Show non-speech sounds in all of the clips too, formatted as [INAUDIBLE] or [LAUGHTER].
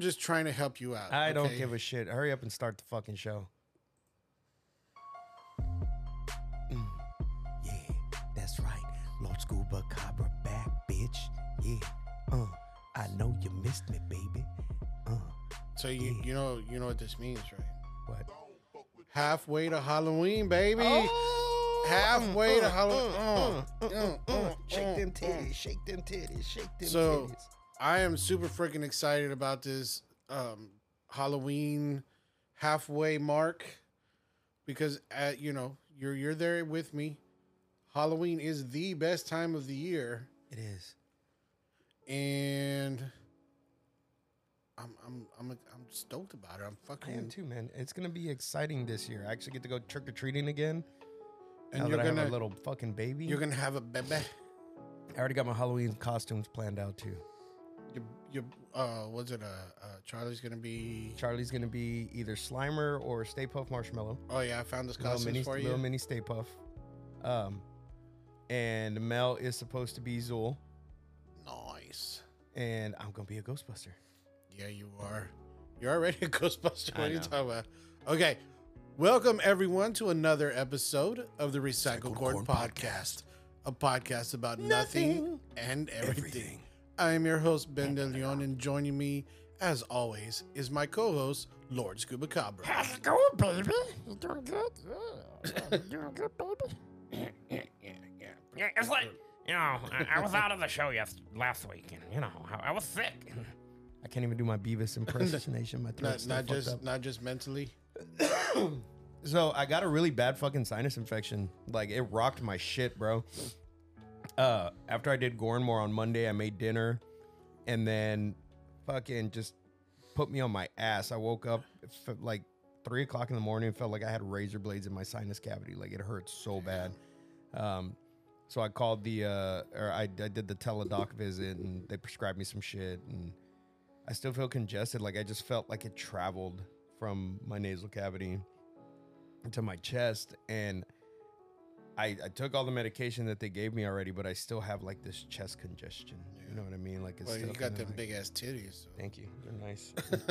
I am just trying to help you out. I don't give a shit. Hurry up and start the fucking show. Mm. Yeah, that's right. Lord Scuba Cabra back, bitch. Yeah. Uh, I know you missed me, baby. Uh, So you you know you know what this means, right? what? Halfway to Halloween, baby. Oh! Halfway to Halloween. Uh, uh, uh, uh, uh, shake uh, them uh. titties, shake them titties, shake them So- titties. I am super freaking excited about this um, Halloween halfway mark because at you know you're you're there with me. Halloween is the best time of the year, It is. and I'm I'm I'm I'm stoked about it. I'm I am fucking too, man. It's gonna be exciting this year. I actually get to go trick or treating again. and now you're that I have gonna a little fucking baby. you're gonna have a baby. I already got my Halloween costumes planned out too. You you uh what's it uh, uh Charlie's gonna be Charlie's gonna be either Slimer or Stay Puft Marshmallow. oh yeah I found this Little costume mini, for little you mini Stay Puft. Um, and Mel is supposed to be Zuul, nice and I'm gonna be a Ghostbuster. yeah you are you're already a Ghostbuster what are you talking about okay welcome everyone to another episode of the Recycle Recycled Corn, Corn Podcast a podcast about nothing, Nothing. and everything. Everything. I am your host Ben De Leon and joining me as always is my co-host Lord Scuba Cabra How's it going, baby? You doing good? Yeah, you doing good, baby? yeah yeah yeah Yeah, it's like, you know, I, I was out of the show yes, last week, and, you know, I, I was sick. I can't even do my Beavis impersonation. My [LAUGHS] throat's not, still not just up. not just mentally [COUGHS] So I got a really bad fucking sinus infection. Like it rocked my shit, bro. Uh, after I did Gornmore on Monday, I made dinner, and then fucking just put me on my ass. I woke up like three o'clock in the morning. Felt like I had razor blades in my sinus cavity. Like it hurt so bad. Um, so I called the uh, or I, I did the teledoc visit, and they prescribed me some shit, and I still feel congested. Like I just felt like it traveled from my nasal cavity to my chest and I, I took all the medication that they gave me already, but I still have like this chest congestion. You know what I mean? Like it's well you got them like- big ass titties so. Thank you. They're nice. [LAUGHS]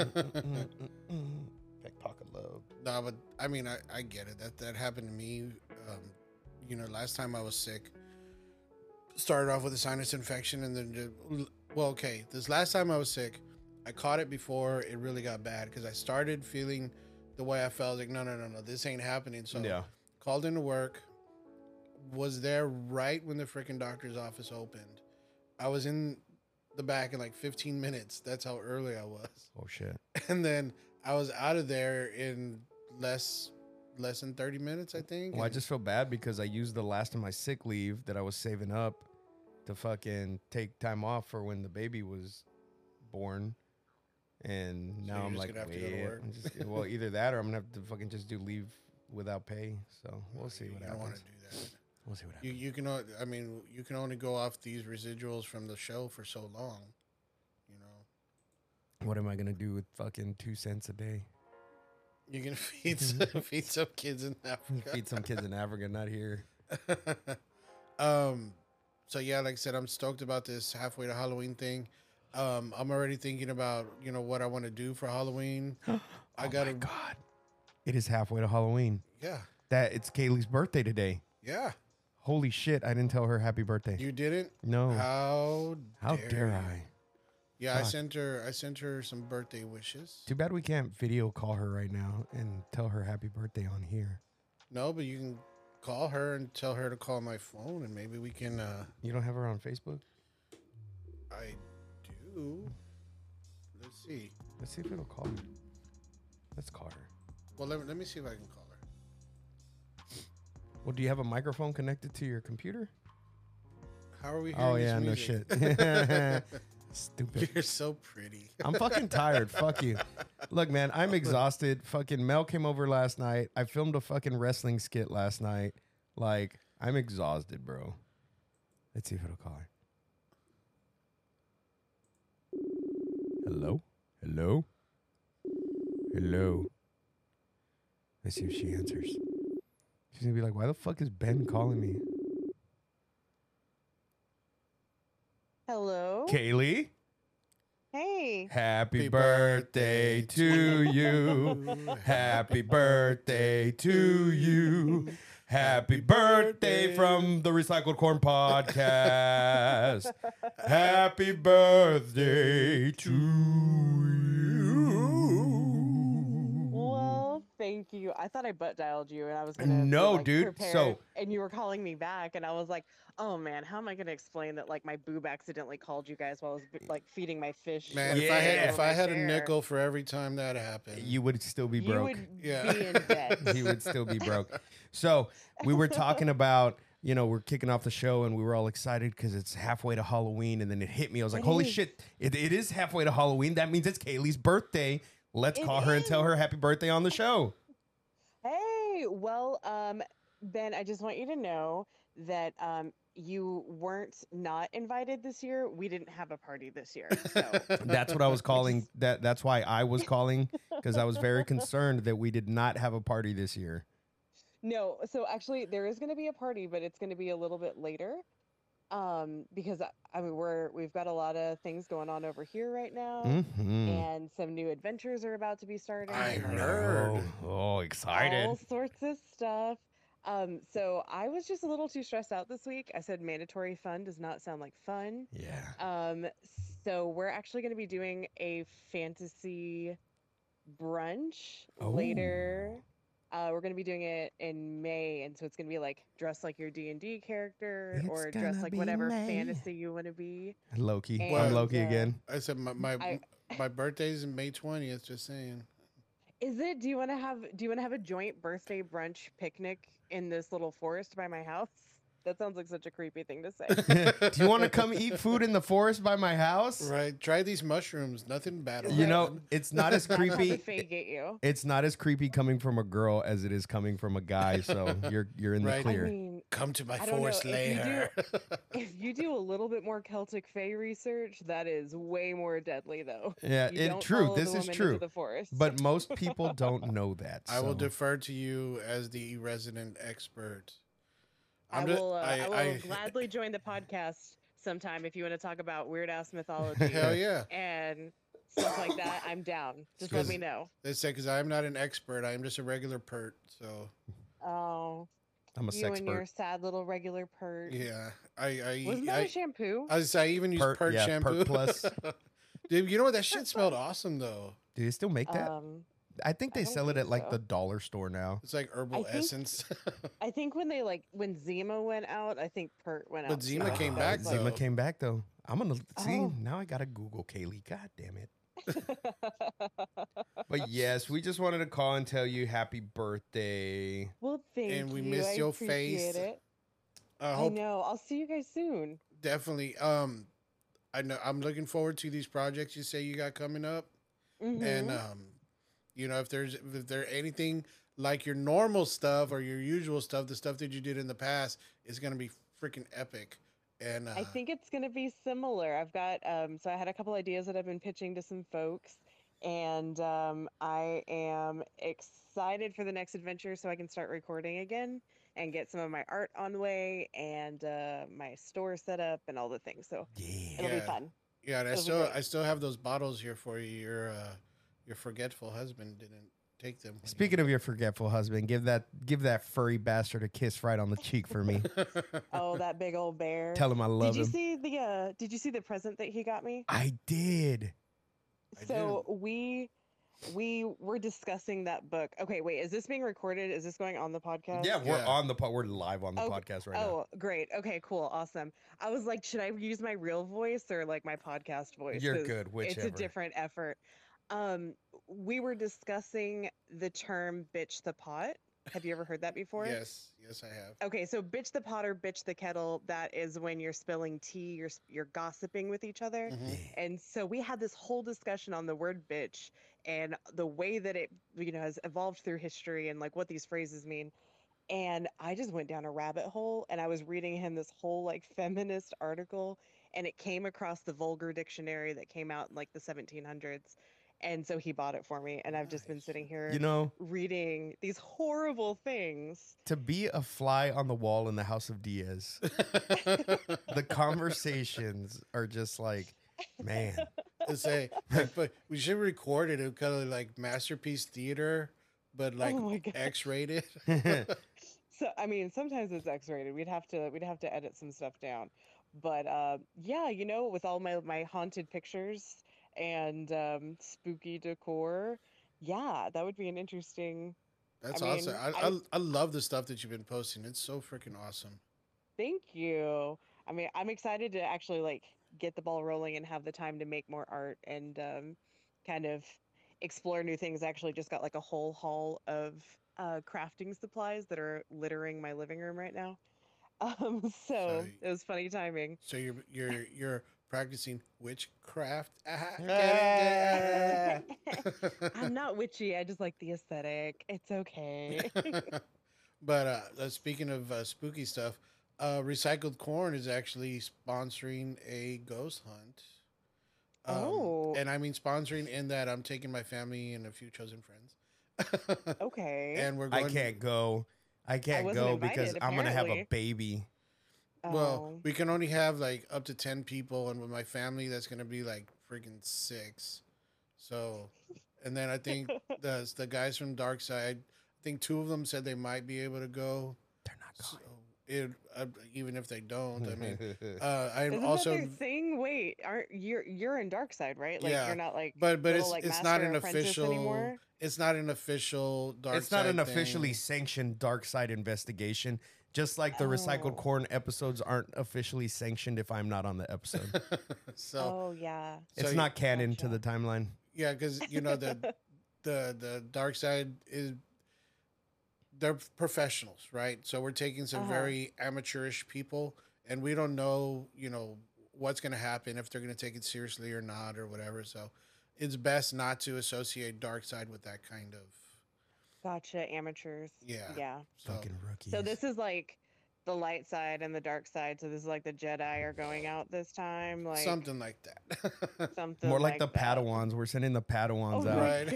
Back pocket love. No, but I mean, I, I get it. That that happened to me. Um, you know, last time I was sick, started off with a sinus infection, and then just, well, okay. This last time I was sick, I caught it before it really got bad because I started feeling the way I felt. Like, no, no, no, no, this ain't happening. So yeah. called into work. Was there right when the freaking doctor's office opened. I was in the back in like 15 minutes. That's how early I was Oh shit. [LAUGHS] and then I was out of there in less less than 30 minutes, I think. Well, I just feel bad because I used the last of my sick leave that I was saving up to fucking take time off for when the baby was born. And So now I'm like, gonna have to go to wait, work? I'm just, well, either that or I'm gonna have to fucking just do leave without pay. So we'll see what don't want happens. To do that. We'll see what You happens. you can o- I mean you can only go off these residuals from the show for so long, you know. What am I gonna do with fucking two cents a day? You can [LAUGHS] feed some, [LAUGHS] feed some kids in Africa. Feed some kids in Africa, not here. [LAUGHS] um, so yeah, like I said, I'm stoked about this halfway to Halloween thing. Um, I'm already thinking about you know what I want to do for Halloween. [GASPS] I oh gotta, my god, it is halfway to Halloween. yeah, That it's Kailey's birthday today. yeah. Holy shit! I didn't tell her happy birthday. You didn't? no, How how dare. I? Yeah, I Fuck. sent her. I sent her some birthday wishes. Too bad we can't video call her right now and tell her happy birthday on here. No, but you can call her and tell her to call my phone, and maybe we can. uh You don't have her on Facebook? I do. Let's see. Let's see if it'll call her. Let's call her. Well, let me, let me see if I can call her. Well, do you have a microphone connected to your computer? How are we? Oh, hearing Oh yeah, no shit. [LAUGHS] [LAUGHS] Stupid. You're so pretty. I'm fucking tired. Fuck you. [LAUGHS] Look, man, I'm exhausted. Fucking Mel came over last night. I filmed a fucking wrestling skit last night. Like, I'm exhausted, bro. Let's see if it'll call her. Hello? Hello? Hello? Let's see if she answers. She's gonna be like, why the fuck is Ben calling me? Hello. Kailey? Hey. Happy Happy birthday birthday to you. Happy birthday [LAUGHS] to you. Happy birthday from the Recycled Corn Podcast. [LAUGHS] Happy birthday to you. Well, thank you. I thought I butt dialed you and I was gonna be, No, like, dude. prepared, So- and you were calling me back and I was like, oh man, how am I gonna explain that like my boob accidentally called you guys while I was like feeding my fish? Man, like, if I had if I had a nickel for every time that happened, You would still be you broke. would Yeah. be in debt. [LAUGHS] he would still be broke. So we were talking [LAUGHS] about, you know, we're kicking off the show and we were all excited because it's halfway to Halloween. And then it hit me. I was like, It holy is. shit, it, it is halfway to Halloween. That means it's Kailey's birthday. Let's It call her and tell her happy birthday on the show. Hey, well, um, Ben, I just want you to know that um, you weren't not invited this year. We didn't have a party this year. So [LAUGHS] That's what I was [LAUGHS] calling. That that's why I was calling [LAUGHS] because I was very concerned that we did not have a party this year. no, so actually there is going to be a party, but it's going to be a little bit later. Um, because I- I mean we're we've got a lot of things going on over here right now, Mhm. and some new adventures are about to be starting. I heard. Oh, excited. all sorts of stuff. Um, so I was just a little too stressed out this week. I said mandatory fun does not sound like fun. Yeah. Um, so we're actually going to be doing a fantasy brunch Oh. later. Uh, we're going to be doing it in May, and so it's going to be like dress like your D and D character, It's or dress like whatever May. fantasy you want to be. Loki. I'm Loki uh, again. I said my my, I- my birthday's in May twentieth. Just saying. Is it? Do you want to have? Do you want to have a joint birthday brunch picnic in this little forest by my house? That sounds like such a creepy thing to say. [LAUGHS] Do you want to come eat food in the forest by my house? Right. Try these mushrooms. Nothing bad. will You know, happen. it's not [LAUGHS] as That's how the creepy. Fae get you. It's not as creepy coming from a girl as it is coming from a guy. So [LAUGHS] you're you're in the Right. I clear. mean, come to my I know, forest if you do- lair. if you do a little bit more Celtic Fae research, that is way more deadly, though. yeah, You it true. This the is true. The forest. But most people don't know that. I will defer to you as the resident expert. I I'm ju- will. Uh, I, will I- [LAUGHS] gladly join the podcast sometime if you want to talk about weird ass [LAUGHS] mythology Hell yeah. and stuff like that. I'm down. [LAUGHS] Just let me know. They say because I'm not an expert. I am just a regular pert. So Oh, I'm a you and your sad little regular pert. yeah, I I Wasn't that I, a shampoo? I, was- I even use Pert, pert, yeah, shampoo. Pert Plus. Dude, you know what? That shit smelled awesome though. Do they still make that? um, I think they don't sell it think at like so. the dollar store now. It's like herbal think- essence. [LAUGHS] I think when they like when Zima went out, I think Pert went out. But Zima too. came That back, was, Zima came back though. I'm gonna see Oh. now. I gotta Google Kailey. God damn it. [LAUGHS] But yes, we just wanted to call and tell you happy birthday. well, thank And we you. miss I your appreciate face. It. I hope I know. I'll see you guys soon. definitely. Um, I know I'm looking forward to these projects you say you got coming up. and Mhm. um, you know if there's if there anything like your normal stuff or your usual stuff, the stuff that you did in the past is gonna be freaking epic. And uh, I think it's going to be similar. I've got um, so I had a couple ideas that I've been pitching to some folks, and um, I am excited for the next adventure so I can start recording again and get some of my art on the way and uh, my store set up and all the things. So Yeah. it'll be fun. yeah, and I it'll still. I still have those bottles here for you. Your uh, your forgetful husband didn't take them. when he- Speaking of your forgetful husband, give that give that furry bastard a kiss right on the cheek for me. [LAUGHS] Oh, that big old bear. Tell him I love him. did you him. see the uh, Did you see the present that he got me? I did. I so we we were discussing that book. Okay, wait, is this being recorded? Is this going on the podcast? Yeah, we're Yeah. on the po- we're live on the Oh, podcast right now. Oh, great. Okay, cool. Awesome. I was like, should I use my real voice or like my podcast voice? You're 'Cause good, whichever. It's a different effort. Um, we were discussing the term bitch the pot. Have you ever heard that [LAUGHS] before? yes, yes, I have. Okay, so bitch the pot or bitch the kettle, that is when you're spilling tea, you're you're gossiping with each other. Mhm. And so we had this whole discussion on the word bitch and the way that it you know has evolved through history and like what these phrases mean. And I just went down a rabbit hole and I was reading him this whole like feminist article and it came across the vulgar dictionary that came out in like the 1700s. And so he bought it for me and I've just been sitting here You know, reading these horrible things. to be a fly on the wall in the House of Diaz, [LAUGHS] the conversations are just like, man, Let's say, but we should record it. It kind of like masterpiece theater, but like oh. X-rated. [LAUGHS] So I mean, sometimes it's X-rated. We'd have to we'd have to edit some stuff down. But uh, yeah, you know, with all my my haunted pictures and um, spooky decor, yeah, that would be an interesting. That's I awesome. mean, I, I, I- I love the stuff that you've been posting. It's so freaking awesome. Thank you. I mean, I'm excited to actually like get the ball rolling and have the time to make more art and um, kind of explore new things. I actually just got like a whole haul of uh, crafting supplies that are littering my living room right now. [LAUGHS] Um, so So- it was funny timing. So you're you're you're practicing witchcraft. Ah, get it, get it. I'm not witchy. I just like the aesthetic. It's okay. [LAUGHS] but uh, uh, speaking of uh, spooky stuff, uh, Recycled Corn is actually sponsoring a ghost hunt. Um, Oh. And I mean sponsoring in that I'm taking my family and a few chosen friends. [LAUGHS] okay. and we're going. I can't go. I can't wasn't go because invited, I'm gonna have a apparently. Baby. Well, Oh. we can only have like up to ten people, and with my family, that's gonna be like freaking six. So, and then I think [LAUGHS] the the guys from Dark Side, I think two of them said they might be able to go. They're not So going. it uh, even if they don't, I mean, uh, [LAUGHS] I Isn't also, that thing? Wait, aren't you're you're in dark side, right? Like Yeah, you're not like but but little, it's like, it's not an official. anymore? It's not an official Dark it's not Side an officially sanctioned dark side investigation. Just like the recycled Oh. corn episodes aren't officially sanctioned if I'm not on the episode. [LAUGHS] so oh yeah. it's So- not canon to Gotcha. the timeline. yeah, because [LAUGHS] you know the the the dark side is they're professionals, right? So we're taking some Uh-huh. very amateurish people, and we don't know, you know, what's going to happen if they're going to take it seriously or not or whatever. So it's best not to associate dark side with that kind of. Gotcha, amateurs. Yeah. Yeah. So Fucking rookies. So this is like the light side and the dark side. So this is like the Jedi are going out this time, like something like that, [LAUGHS] something more like, the that. Padawans. We're sending the Padawans Oh out. right?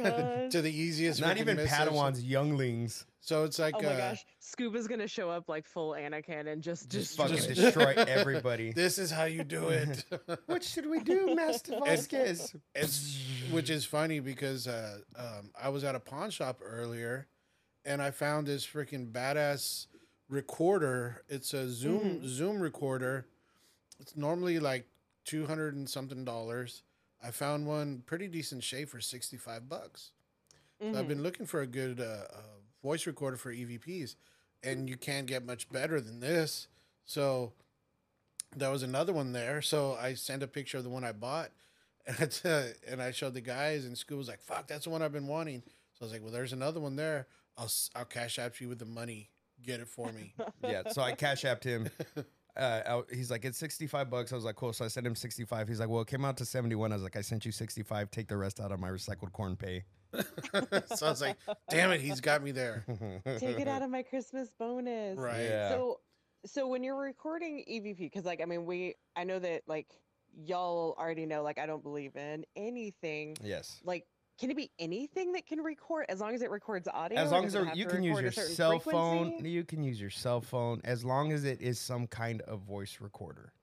[LAUGHS] to the easiest. Not freaking even missiles. Padawans, younglings. So it's like Oh my uh, gosh, Scuba's gonna show up like full Anakin and just Just destroy fucking Just- destroy [LAUGHS] everybody. this is how you do it. what should we do, Master Vasquez? It's which is funny because uh, um, I was at a pawn shop earlier, and I found this freaking badass recorder. It's a Zoom Zoom recorder. It's normally like two hundred and something dollars. I found one pretty decent shape for sixty five bucks. So I've been looking for a good uh, uh, voice recorder for EVPs, and you can't get much better than this. So there was another one there. So I sent a picture of the one I bought, [LAUGHS] and I, t- and I showed the guys, and Scoop was like, "Fuck, that's the one I've been wanting." So I was like, "Well, there's another one there. I'll s- I'll cash out you with the money. Get it for me." [LAUGHS] yeah, so I cash apped him. [LAUGHS] Uh, out- he's like, it's 65 bucks. I was like, cool. So I sent him 65. He's like, well, it came out to 71. I was like, I sent you 65. Take the rest out of my recycled corn pay. so I was like, "Damn it, he's got me there." Take it out of my Christmas bonus. Right. Yeah. So, so when you're recording EVP, because like I mean, we I know that like y'all already know like I don't believe in anything Yes. like. Can it be anything that can record as long as it records audio? As long as it it- you can use your certain cell phone, you can use your cell phone as long as it is some kind of voice recorder.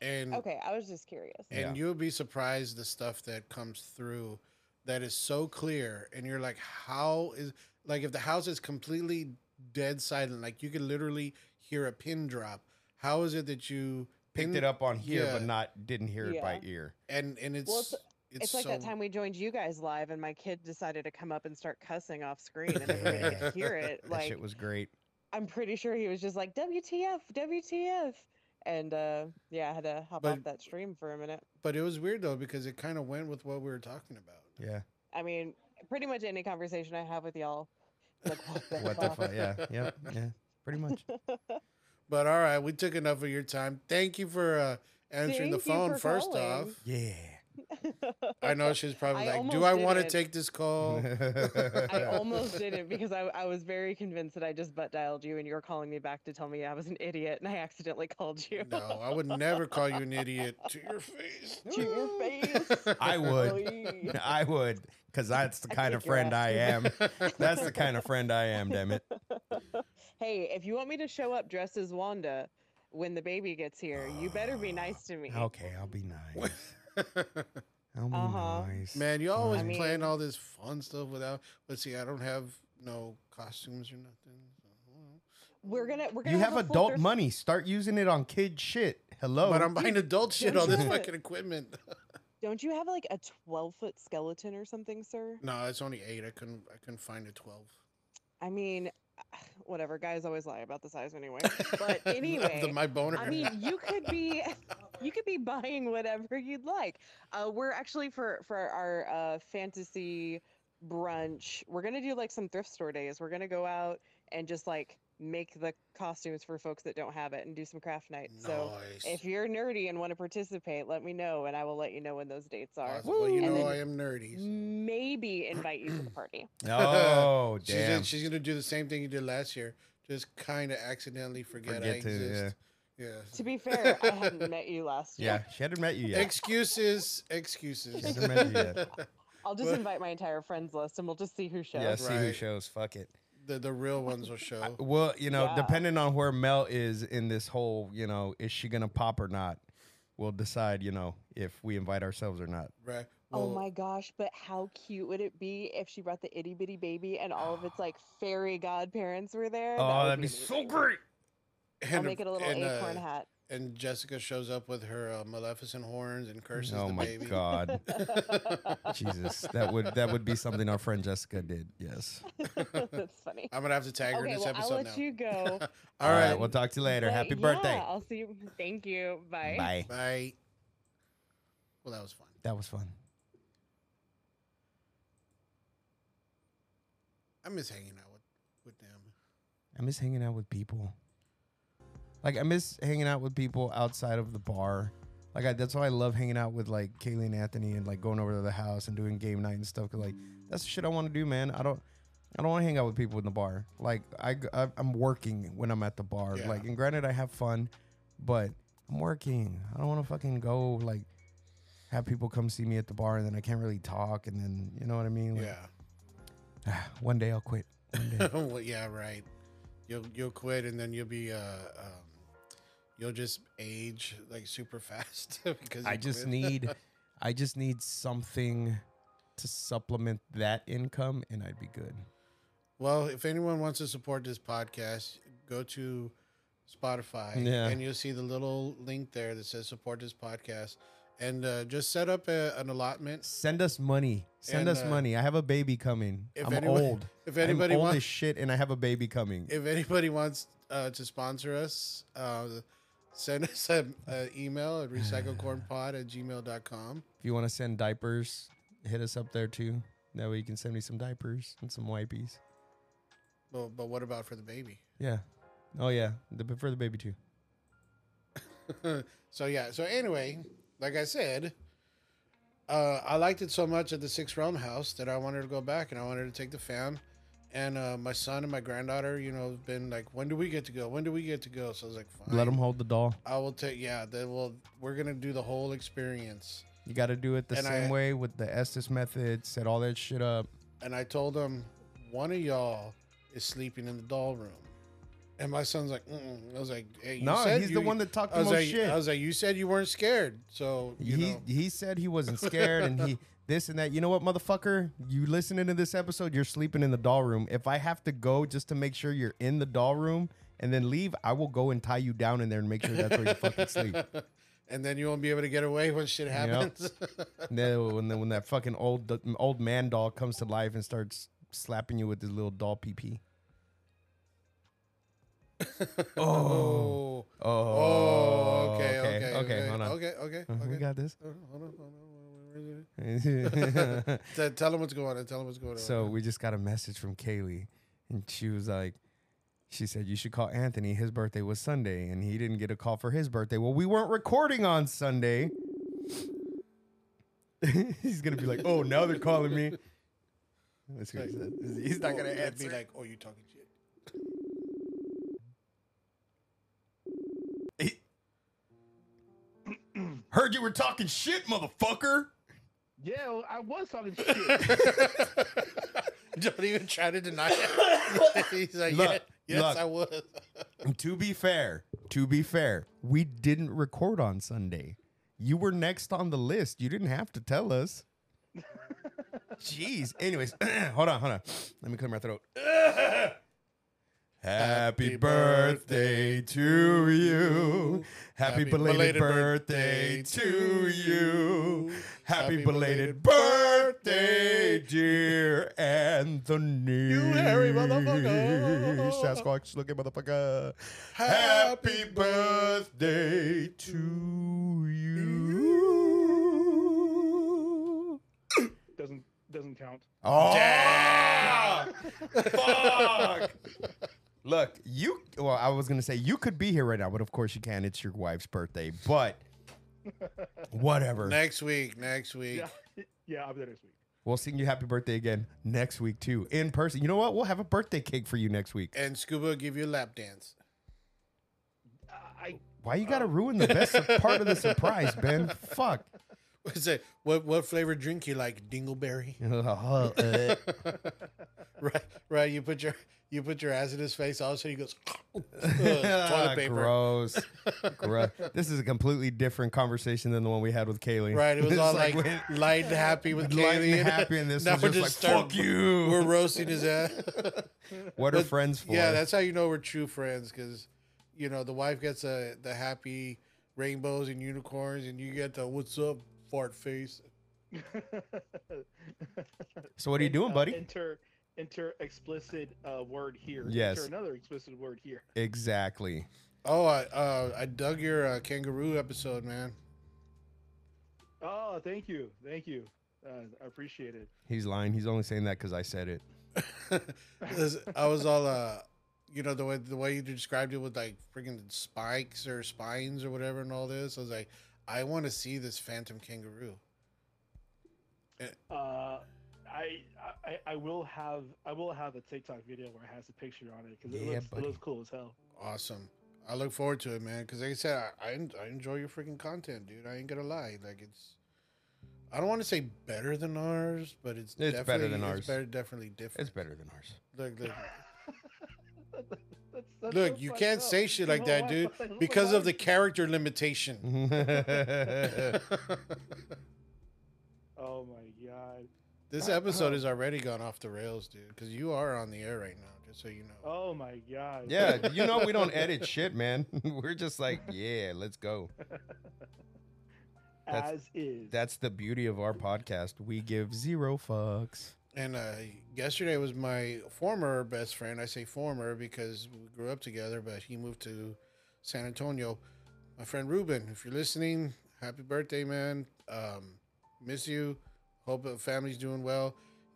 And Okay, I was just curious. and Yeah. you'll be surprised the stuff that comes through that is so clear and you're like how is like if the house is completely dead silent like you could literally hear a pin drop how is it that you Picked pin- it up on here, but not didn't hear it by ear. and and it's Well, it's- it's, It's, like that time we joined you guys live, and my kid decided to come up and start cussing off screen, and everybody could [LAUGHS] hear it. Like it was great. I'm pretty sure he was just like WTF, WTF, and uh, yeah, I had to hop off that stream for a minute. but it was weird though because it kind of went with what we were talking about Yeah. I mean, pretty much any conversation I have with y'all, like what [LAUGHS] the What the fuck? fuck? Yeah. Yep. Yeah. Pretty much. [LAUGHS] but all right we took enough of your time thank you for uh answering the Thank you phone first calling. off Yeah. i know she's probably I like do i want to take this call [LAUGHS] I almost didn't because I, I was very convinced that I just butt dialed you and you were calling me back to tell me I was an idiot and I accidentally called you. no i would never call you an idiot to your face to your face. [LAUGHS] I would. [LAUGHS] I would, because that's the I'd kind of friend I am. That's the kind of friend I am, damn it. Hey, if you want me to show up dressed as Wanda when the baby gets here, you better be nice to me. [SIGHS] Okay, I'll be nice. [LAUGHS] That'll be Uh-huh. nice. Man, you always I mean- playing all this fun stuff without. But see, I don't have no costumes or nothing. so. We're gonna we're gonna You have a full adult thrift- money. Start using it on kid shit. Hello. But I'm buying adult shit, don't all you this have fucking equipment. [LAUGHS] Don't you have like a twelve foot skeleton or something, sir? no, it's only eight. I couldn't. I couldn't find a twelve. I mean, whatever. Guys always lie about the size anyway. But [LAUGHS] The- anyway, my boner. I mean, you could be [LAUGHS] [LAUGHS] you could be buying whatever you'd like. Uh, we're actually for for our uh, fantasy brunch. We're gonna do like some thrift store days. We're gonna go out and just like make the costumes for folks that don't have it and do some craft nights. So if you're nerdy and want to participate, let me know and I will let you know when those dates are. Awesome. Well, you And know I am nerdy. so. Maybe invite you to the [CLEARS THROAT] party. oh [LAUGHS] She's, damn. she's gonna do the same thing you did last year. Just kind of accidentally forget, I to, yeah. exist. Yeah. To be fair, I hadn't met you last year. Yeah, she hadn't met you yet. Excuses, excuses. She hasn't met you yet. [LAUGHS] I'll just Well- invite my entire friends list and we'll just see who shows. Yeah, see who shows. Fuck it. The the real ones will show. I- well, you know, Yeah. depending on where Mel is in this whole, you know, is she gonna pop or not? We'll decide, you know, if we invite ourselves or not. right. Oh my gosh, but how cute would it be if she brought the itty bitty baby and all of its like [GASPS] fairy godparents were there? Oh, would that'd be amazing. so great. And, I'll make it a little acorn uh, hat. And Jessica shows up with her uh, Maleficent horns and curses Oh the my baby. god, [LAUGHS] Jesus, that would that would be something our friend Jessica did. Yes. [LAUGHS] That's funny. I'm gonna have to tag her Okay, in this well, I'll episode let now. you go. [LAUGHS] All right. We'll talk to you later. But Happy yeah, birthday. I'll see you. Thank you. Bye. Bye. Bye. Well, that was fun. That was fun. I miss hanging out with with them. I miss hanging out with people. Like I miss hanging out with people outside of the bar. Like I, that's why I love hanging out with like Kailey and Anthony and like going over to the house and doing game night and stuff. Cause like that's the shit I want to do, man. I don't, I don't want to hang out with people in the bar. Like I, I am working when I'm at the bar. Yeah. Like and granted I have fun, but I'm working. I don't want to fucking go like have people come see me at the bar and then I can't really talk and then you know what I mean. Like, Yeah. one day I'll quit. One day. [LAUGHS] well, yeah, right. You'll you'll quit and then you'll be uh um, you'll just age like super fast [LAUGHS] because I just need [LAUGHS] I just need something to supplement that income and I'd be good. Well, if anyone wants to support this podcast, go to Spotify Yeah. and you'll see the little link there that says support this podcast and uh, just set up a, an allotment. Send us money. Send And, us uh, money. I have a baby coming. if I'm anyone- old. If anybody I'm old wants shit and I have a baby coming. if anybody wants uh, to sponsor us, uh, send [LAUGHS] us an email at recyclecornpod at gmail.com. If you want to send diapers, hit us up there too. That way you can send me some diapers and some wipies. But, but what about for the baby? Yeah. Oh yeah. The, for the baby too. [LAUGHS] so yeah. So anyway, like I said, uh, I liked it so much at the Six Realm House that I wanted to go back and I wanted to take the fam. And uh, my son and my granddaughter, you know, have been like, when do we get to go? When do we get to go? So I was like, fine. Let them hold the doll. I will take. Yeah, they will. We're gonna do the whole experience. You got to do it the And same I- way with the Estes method. Set all that shit up. And I told them, one of y'all is sleeping in the doll room. And my son's like, Mm-mm. I was like, hey, you No, said he's you- the one that talked I the was most like, shit. I was like, you said you weren't scared, so you he know. he said he wasn't scared and he [LAUGHS] this and that. You know what, motherfucker? You listening to this episode, you're sleeping in the doll room. If I have to go just to make sure you're in the doll room and then leave, I will go and tie you down in there and make sure that's where you fucking sleep. [LAUGHS] and then you won't be able to get away when shit happens. [LAUGHS] And then when, when that fucking old old man doll comes to life and starts slapping you with his little doll pee pee. [LAUGHS] oh. Oh, Oh, okay, okay, okay, okay, hold on. okay, okay, Uh, We got this. Uh, hold on, hold on, where is it? so Tell- him what's going on. Tell him what's going on. So we just got a message from Kailey, and she was like, she said you should call Anthony. His birthday was Sunday, and he didn't get a call for his birthday. Well, we weren't recording on Sunday. [LAUGHS] He's gonna be like, oh, now they're calling me. That's what he said. He's not Oh, gonna answer. Be like, oh, you're talking shit. [CLEARS THROAT] Heard you were talking shit, motherfucker. Yeah, well, I was talking [LAUGHS] shit. Don't even try to deny it. [LAUGHS] He's like, Look, yeah, yes, look. I was. [LAUGHS] to be fair, to be fair, we didn't record on Sunday. You were next on the list. You didn't have to tell us. Jeez. Anyways, [CLEARS THROAT] hold on, hold on. Let me clear my throat. Happy birthday to you. Happy belated birthday to you. Happy belated birthday, dear Anthony. You hairy motherfucker. Sasquatch looking motherfucker. Happy birthday to you. Doesn't doesn't count. Oh, fuck. Look, you. Well, I was gonna say you could be here right now, but of course you can't. It's your wife's birthday. But [LAUGHS] whatever. Next week, next week. Yeah, [LAUGHS] yeah, I'll be there next week. We'll sing you happy birthday again next week too, in person. You know what? We'll have a birthday cake for you next week. And Scuba will give you a lap dance. I Why you gotta oh. ruin the best part of the surprise, Ben? [LAUGHS] Fuck. What's it? What what flavor drink you like? Dingleberry. Right, right. You put your you put your ass in his face. All of a sudden he goes Ugh, [LAUGHS] toilet [LAUGHS] paper. Gross. [LAUGHS] Gross. This is a completely different conversation than the one we had with Kailey. Right. It was It's all like, when- light and happy with light Kailey. and happy, and this Now was we're just like, starting- fuck you. We're roasting his ass. what are But, friends for? Yeah, that's how you know we're true friends because, you know, the wife gets a, the happy rainbows and unicorns, and you get the what's up fart face. so what are you And, doing, uh, buddy? Enter enter explicit uh, word here. Yes. Enter another explicit word here. Exactly. Oh, I uh, I dug your uh, kangaroo episode, man. Oh, thank you, thank you. Uh, I appreciate it. He's lying. He's only saying that because I said it. [LAUGHS] I was all uh, you know, the way the way you described it with like freaking spikes or spines or whatever and all this. I was like, I want to see this phantom kangaroo. Uh, I, I I will have I will have a TikTok video where it has a picture on it because it, Yeah, looks, it looks cool as hell. Awesome. I look forward to it, man. Because like I said, I, I enjoy your freaking content, dude. I ain't gonna lie. Like it's, I don't want to say better than ours, but it's It's better definitely- than ours. It's better, definitely different. It's better than ours. Look, look, That's- that's look, so you can't up. say shit like No, that, why- dude, why- because of the character limitation. [LAUGHS] [LAUGHS] Oh my god. This [CLEARS THROAT] episode has already gone off the rails, dude. Because you are on the air right now, just so you know. Oh my god. yeah, you know we don't [LAUGHS] edit shit, man. [LAUGHS] We're just like, yeah, let's go. [LAUGHS] that's- As is. That's the beauty of our podcast. We give zero fucks. And uh, yesterday was my former best friend. I say former because we grew up together, but he moved to San Antonio. My friend Ruben, if you're listening, happy birthday, man. Um, miss you. Hope the family's doing well.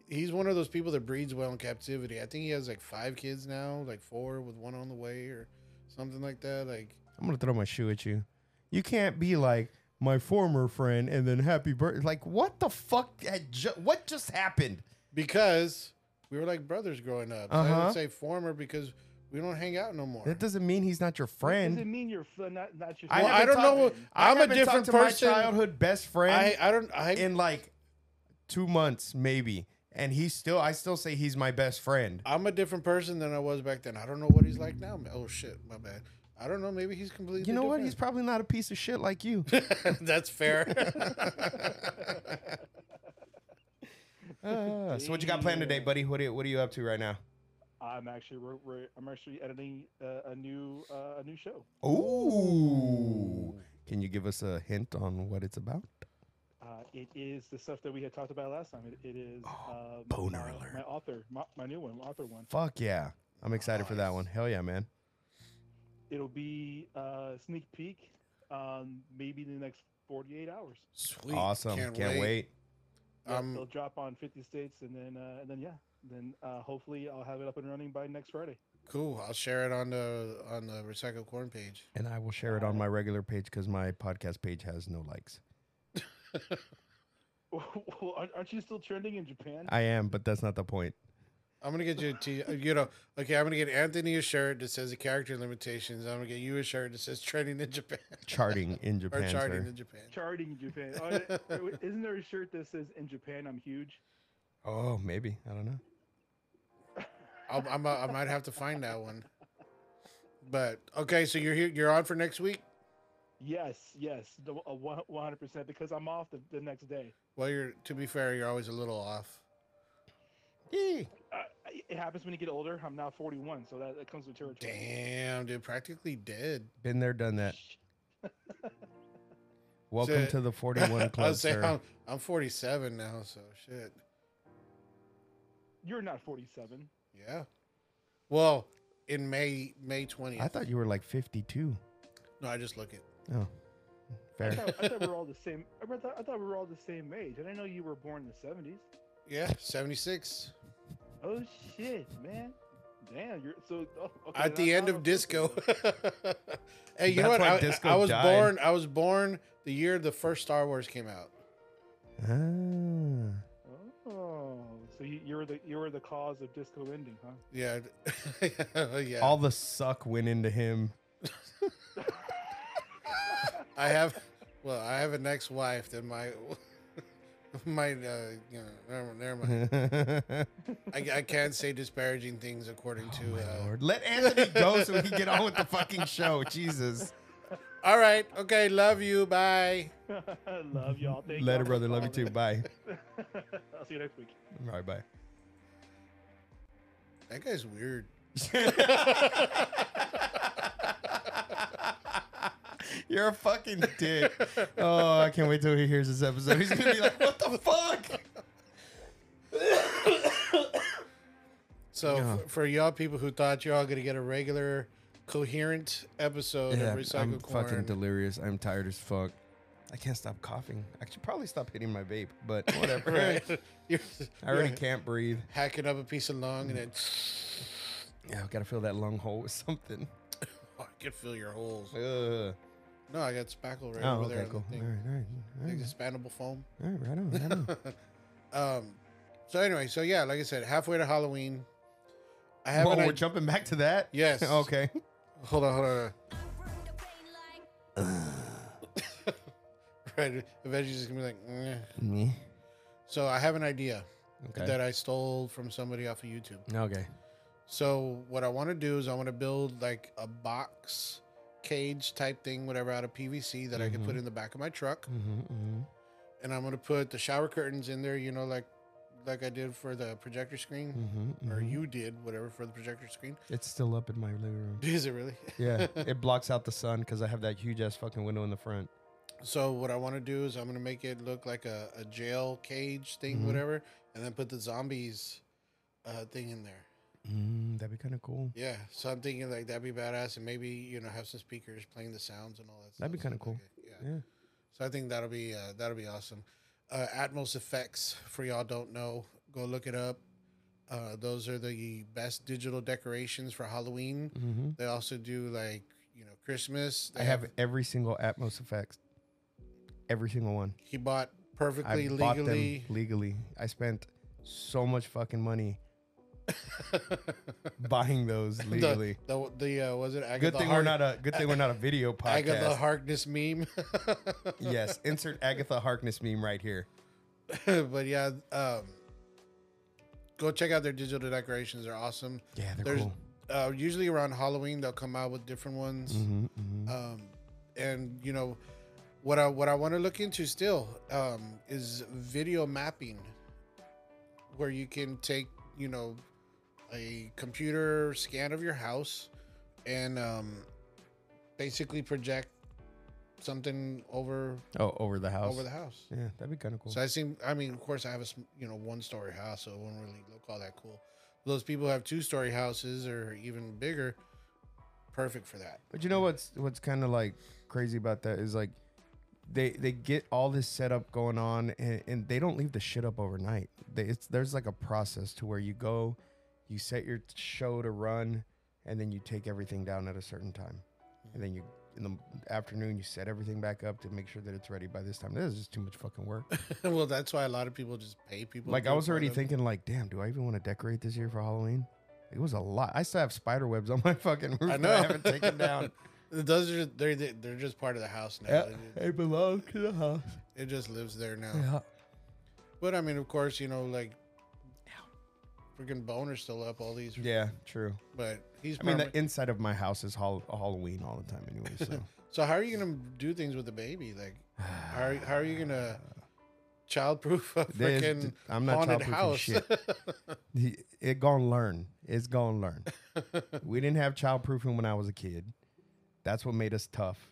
He's one of those people that breeds well in captivity. I think he has like five kids now, like four with one on the way or something like that. Like, I'm gonna throw my shoe at you. You can't be like my former friend and then happy birthday. Like, what the fuck? had ju- what just happened? because we were like brothers growing up. So I Uh-huh. would say former because we don't hang out no more. That doesn't mean he's not your What friend. Does it mean you're f- not not your? I Well, friend? I don't haven't know. talked- I'm a different talked to person. My childhood best friend I, I don't. I in like two months, maybe, and he's still. I still say he's my best friend. I'm a different person than I was back then. I don't know what he's like now. Oh shit, my bad. I don't know. Maybe he's completely. You know what? He's probably not a piece of shit like you. [LAUGHS] That's fair. Uh, [LAUGHS] so what you got planned today, buddy? What are you, what are you up to right now? I'm actually we're, we're, I'm actually editing uh, a new uh, a new show. Ooh. Can you give us a hint on what it's about? Uh, it is the stuff that we had talked about last time. It, it is Oh, um, boner my, alert. my author, my, my new one, author one. Fuck yeah. I'm excited for that one. Hell yeah, man. It'll be uh, sneak peek, um, maybe in the next 48 hours. Sweet. awesome. Can't, wait. Yeah, Um, it'll drop on 50 states, and then uh, and then yeah, then uh, hopefully I'll have it up and running by next Friday. Cool. I'll share it on the on the recycled corn page. And I will share it on my regular page because my podcast page has no likes. [LAUGHS] well, aren't- aren't you still trending in Japan? I am, but that's not the point. I'm gonna get you a t. You know, okay. I'm gonna get Anthony a shirt that says the character limitations. I'm gonna get you a shirt that says trending in Japan [LAUGHS] Charting in or Japan, charting sir. in Japan. Charting in Japan. Oh, [LAUGHS] isn't there a shirt that says "In Japan I'm huge"? Oh, maybe. I don't know. I'll, I'm, uh, I might have to find that one. But okay, so you're here. You're on for next week. Yes, yes, the- one hundred percent because I'm off the, the next day. Well, you're to be fair, you're always a little off. Yeah. Uh, it happens when you get older. I'm now 41, so that, that comes with territory. Damn, dude, practically dead. Been there, done that. [LAUGHS] Welcome Shit. to the [LAUGHS] 41 I Club, was saying sir. I'm, I'm 47 now, so shit. You're not 47. Yeah. Well, in May May 20th. I thought you were like 52. no, I just look it. Oh, I fair. thought, I thought we were all the same. I thought, I thought we were all the same age. I didn't know you were born in the 70s. Yeah, 76. Oh shit, man. Damn, you're so. Oh, okay, At the end of disco. [LAUGHS] hey, you know what? I, disco I was died. born. I was born the year the first Star Wars came out. Ah. Oh, so you, you were the you were the cause of disco ending, huh? Yeah, [LAUGHS] yeah. All the suck went into him. [LAUGHS] I have. Well, I have an ex-wife that might [LAUGHS] might uh, you know never, never mind. I, I can't say disparaging things according to. My uh, Lord. Let Anthony go so we can get on with the fucking show. Jesus. all right. Okay. Love you. Bye. [LAUGHS] love y'all. Thank Later, y'all brother. Love you too. Bye. [LAUGHS] I'll see you next week. All right, bye. That guy's weird. You're a fucking dick. Oh, I can't wait till he hears this episode. He's gonna be like, "What the fuck?" So Yeah. f- for y'all people who thought you're all gonna get a regular, coherent episode Yeah, of Recycle I'm Corn, fucking delirious. I'm tired as fuck. I can't stop coughing. I should probably stop hitting my vape, but [LAUGHS] whatever. right? [LAUGHS] You're, I already you're can't breathe. hacking up a piece of lung and then Yeah, I gotta fill that lung hole with something. [LAUGHS] I can feel your holes. Ugh. No, I got spackle right Oh, over there. okay, on cool. the All right, all right, all Like right. expandable foam. All right, right on, right on. [LAUGHS] Um, so anyway, so yeah, like I said, halfway to Halloween. I have Whoa, we're idea. jumping back to that. Yes. [LAUGHS] okay. Hold on, hold on. [LAUGHS] right, eventually just gonna be like. "Meh." Me. So I have an idea Okay. that I stole from somebody off of YouTube. Okay. So what I want to do is I want to build like a box cage type thing, whatever, out of PVC that I can put Mhm. in the back of my truck, Mm-hmm, mm-hmm. and I'm gonna put the shower curtains in there. You know, like like I did for the projector screen, Mm-hmm, or you did, whatever, for the projector screen. It's still up in my living room. [LAUGHS] Is it really? [LAUGHS] Yeah, [LAUGHS] it blocks out the sun because I have that huge ass fucking window in the front. So what I want to do is I'm gonna make it look like a, a jail cage thing, whatever, and then put the zombies uh, thing in there. Mm, that'd be kind of cool. Yeah, so I'm thinking like that'd be badass, and maybe you know have some speakers playing the sounds and all that. That'd be kinda So, cool. like, Yeah. Yeah. So I think that'll be uh, that'll be awesome. Uh, AtmosFX for y'all don't know, go look it up. Uh, those are the best digital decorations for Halloween. Mm-hmm. They also do like you know Christmas. They I have every single AtmosFX. Every single one. He bought I perfectly bought legally. them legally. I spent so much fucking money [LAUGHS] buying those [LAUGHS] legally. the the, the uh, was it Agatha good thing Har- we're not a good thing we're not a [LAUGHS] video podcast. Agatha. Harkness meme. yes, insert Agatha Harkness meme right here. but yeah, um, go check out their digital decorations. They're awesome. Yeah, they're There's cool. uh, usually around Halloween they'll come out with different ones. Mm-hmm, mm-hmm. Um, and you know what I what I want to look into still um, is video mapping, where you can take you know a computer scan of your house and um, basically project something over oh, over the house. over the house. Yeah, that'd be kind of cool. So I seem, I mean, of course, I have a sm- you know one story house, so it wouldn't really look all that cool. Those people who have two story houses or even bigger, perfect for that. But you know what's what's kind of like crazy about that is like they they get all this setup going on and, and they don't leave the shit up overnight. They, it's there's like a process to where you go, you set your show to run, and then you take everything down at a certain time, and then you in the afternoon you set everything back up to make sure that it's ready by this time. This is just too much fucking work. [LAUGHS] well, that's why a lot of people just pay people. like I was already thinking like, damn, do I even want to decorate this year for Halloween? It was a lot. I still have spider webs on [LAUGHS] my fucking roof I know. I haven't taken down. [LAUGHS] Those are they're they're just part of the house now. Yeah, it belongs to the house. it just lives there now. Yeah. But I mean, of course, you know, like freaking boner's still up. All these, Yeah, true. but he's. I mean, the inside of my house is hall- Halloween all the time, anyway. So [LAUGHS] so how are you gonna do things with the baby? Like, how are, how are you gonna childproof a There's- freaking I'm not haunted childproofing house? shit. [LAUGHS] He- it gonna learn. It's gonna learn. we didn't have childproofing when I was a kid. That's what made us tough.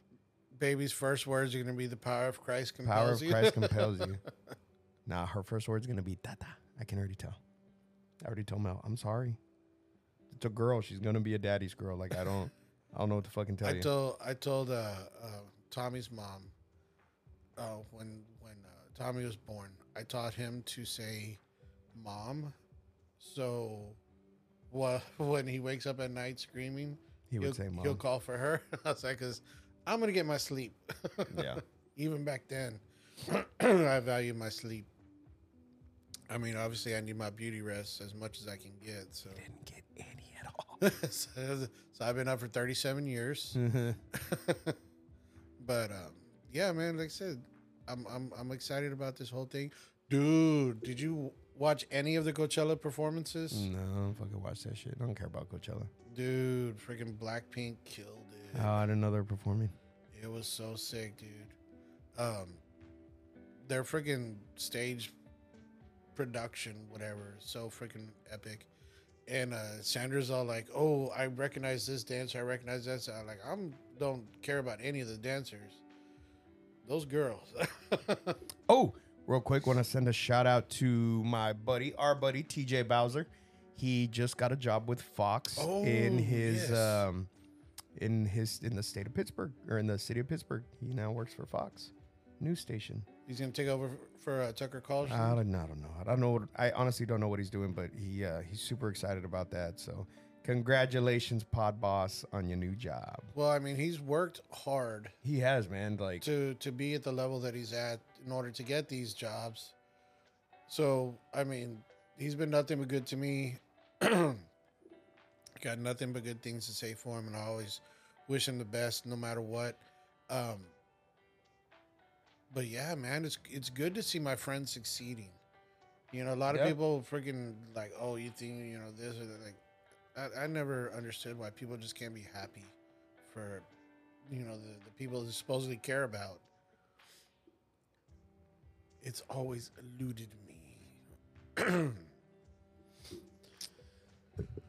Baby's first words are gonna be the power of Christ compels Power of you. Christ compels you. [LAUGHS] Nah, her first word's gonna be tata. I can already tell. I already told Mel. I'm sorry. It's a girl. She's gonna be a daddy's girl. Like I don't. I don't know what to fucking tell I you. told I told uh, uh, Tommy's mom uh, when when uh, Tommy was born, I taught him to say "mom." So, wha- [LAUGHS] when he wakes up at night screaming, he would he'll, say, "Mom." he'll call for her. [LAUGHS] I was like, "Cause I'm gonna get my sleep." [LAUGHS] yeah. Even back then, [CLEARS THROAT] I value my sleep. I mean, obviously, I need my beauty rest as much as I can get. So, Didn't get any at all. [LAUGHS] so, so I've been up for 37 years. [LAUGHS] but um, yeah, man, like I said, I'm I'm I'm excited about this whole thing, dude. Did you watch any of the Coachella performances, no, I don't fucking watch that shit. I don't care about Coachella. dude? Freaking Blackpink killed it. Oh, I didn't know they were performing. It was so sick, dude. Um, their freaking stage production, whatever, so freaking epic. And uh, Sandra's all like, "Oh, I recognize this dancer. I recognize that." So I'm like, I'm don't care about any of the dancers. Those girls. [LAUGHS] Oh, real quick, want to send a shout out to my buddy, our buddy TJ Bowser. He just got a job with Fox in Oh, his yes. um in his in the state of Pittsburgh or in the city of Pittsburgh. He now works for Fox news station. He's gonna take over for uh, Tucker Carlson. I don't, I don't know. I don't know. What, I honestly don't know what he's doing, but he uh, he's super excited about that. So, congratulations, Pod Boss, on your new job. well, I mean, he's worked hard He has, man. Like, to to be at the level that he's at in order to get these jobs. So I mean, he's been nothing but good to me. [CLEARS THROAT] Got nothing but good things to say for him, and I always wish him the best, no matter what. Um, but yeah, man, it's it's good to see my friends succeeding. You know, a lot of Yep. people freaking like, oh, you think you know this or that. Like, I, I never understood why people just can't be happy for, you know, the, the people they supposedly care about. It's always eluded me.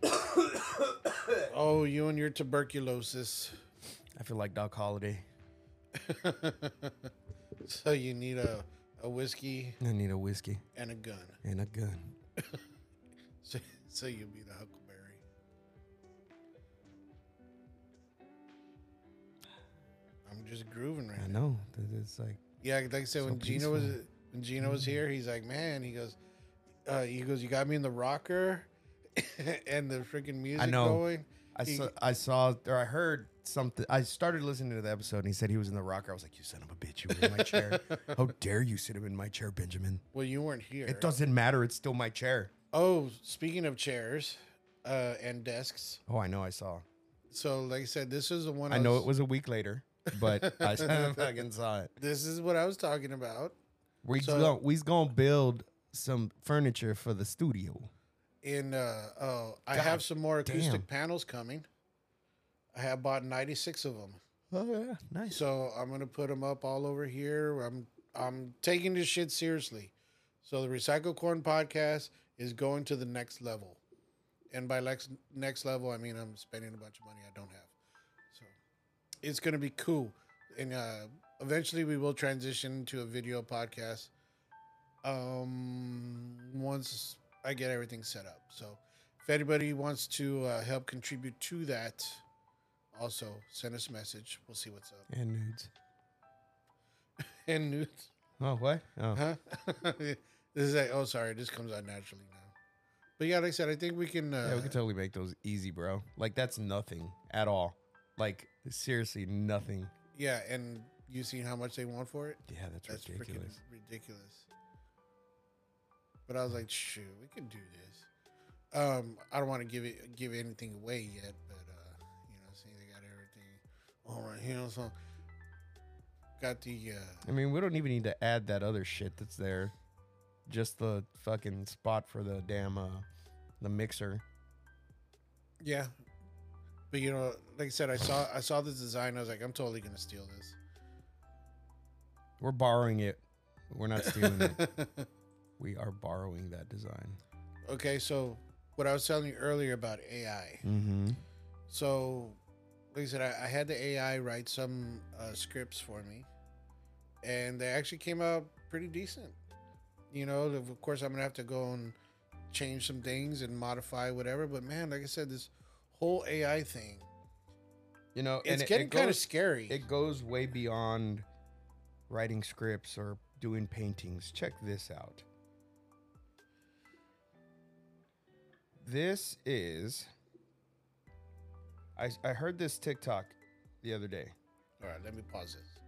[COUGHS] oh, you and your tuberculosis. I feel like Doc Holliday. [LAUGHS] so you need a, a whiskey I need a whiskey and a gun. and a gun. [LAUGHS] So, so you'll be the Huckleberry. I'm just grooving right I now. know. that It's like Yeah, like I said, So when Gino was peaceful. when Gino was here, he's like, man, he goes, uh, he goes, you got me in the rocker, [LAUGHS] and the freaking music know. going. I He- saw, I saw or I heard something. I started listening to the episode, and he said he was in the rocker. I was like, "You son of a bitch! You were in my chair. [LAUGHS] How dare you sit him in my chair, Benjamin? Well, you weren't here. It doesn't matter. It's still my chair." Oh, speaking of chairs, uh, and desks. Oh, I know. I saw. So, like I said, this is the one. I know it was a week later, but [LAUGHS] I [LAUGHS] fucking saw it. This is what I was talking about. We So- gonna we's gonna build some furniture for the studio. In uh, oh, I have some more acoustic damn. panels coming. I have bought ninety six of them. Oh yeah, nice. So I'm gonna put them up all over here. I'm I'm taking this shit seriously. So the Recycle Corn podcast is going to the next level, and by next next level, I mean I'm spending a bunch of money I don't have. So it's gonna be cool, and uh, eventually we will transition to a video podcast. Um, once I get everything set up. So if anybody wants to uh, help contribute to that, also send us a message. We'll see what's up. and nudes. [LAUGHS] And nudes. Oh what? Oh, Huh? [LAUGHS] this is like, oh, sorry. This comes out naturally now. But yeah, like I said, I think we can. Uh, yeah, we can totally make those easy, bro. Like that's nothing at all. Like seriously, nothing. yeah, and you seen how much they want for it? Yeah, that's, That's ridiculous. ridiculous. But I was like, shoot, we can do this. Um, I don't want to give it give anything away yet, but all right here. So got the uh, I mean, we don't even need to add that other shit that's there. Just the fucking spot for the damn uh the mixer. Yeah. But you know, like I said, I saw I saw this design. I was like, I'm totally gonna steal this. We're borrowing it. We're not stealing it. [LAUGHS] We are borrowing that design. okay, so what I was telling you earlier about AI. Mm-hmm. So, like I said, I, I had the AI write some uh, scripts for me, and they actually came out pretty decent. You know, of course, I'm gonna have to go and change some things and modify whatever. But man, like I said, this whole AI thing, You know, it's it- getting it kind of scary. It goes way beyond writing scripts or doing paintings. Check this out. This is. I, I heard this TikTok the other day. All right, let me pause this.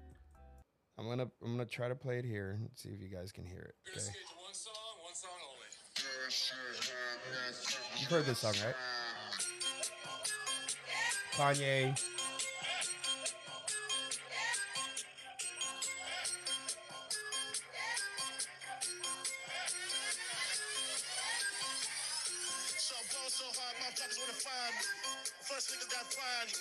I'm gonna I'm gonna try to play it here and see if you guys can hear it. Okay. One song, one song. You've heard this song, right? Kanye. Niggas got find me.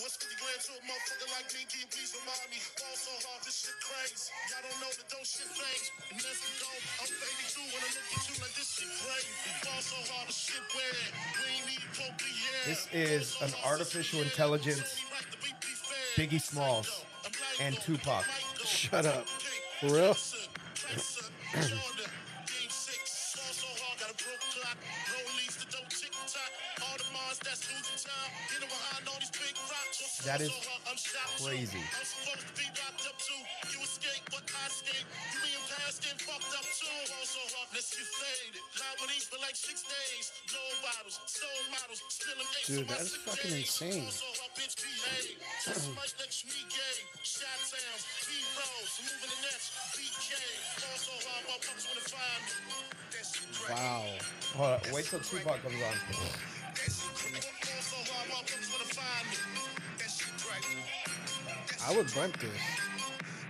What's 50 grand to a motherfucker like me? Can you please remind me? Ball so hard, this shit crazy. Y'all don't know that those shit let's go. I'm 82 when I look at you like this shit crazy. Ball so hard, this shit weird. We need poker, yeah. This is an artificial intelligence Biggie Smalls and Tupac. Shut up. For real? That is crazy. Dude, [CLEARS THROAT] that's fucking insane. Wow. Hold on, wait till Tupac comes on. I would bump this.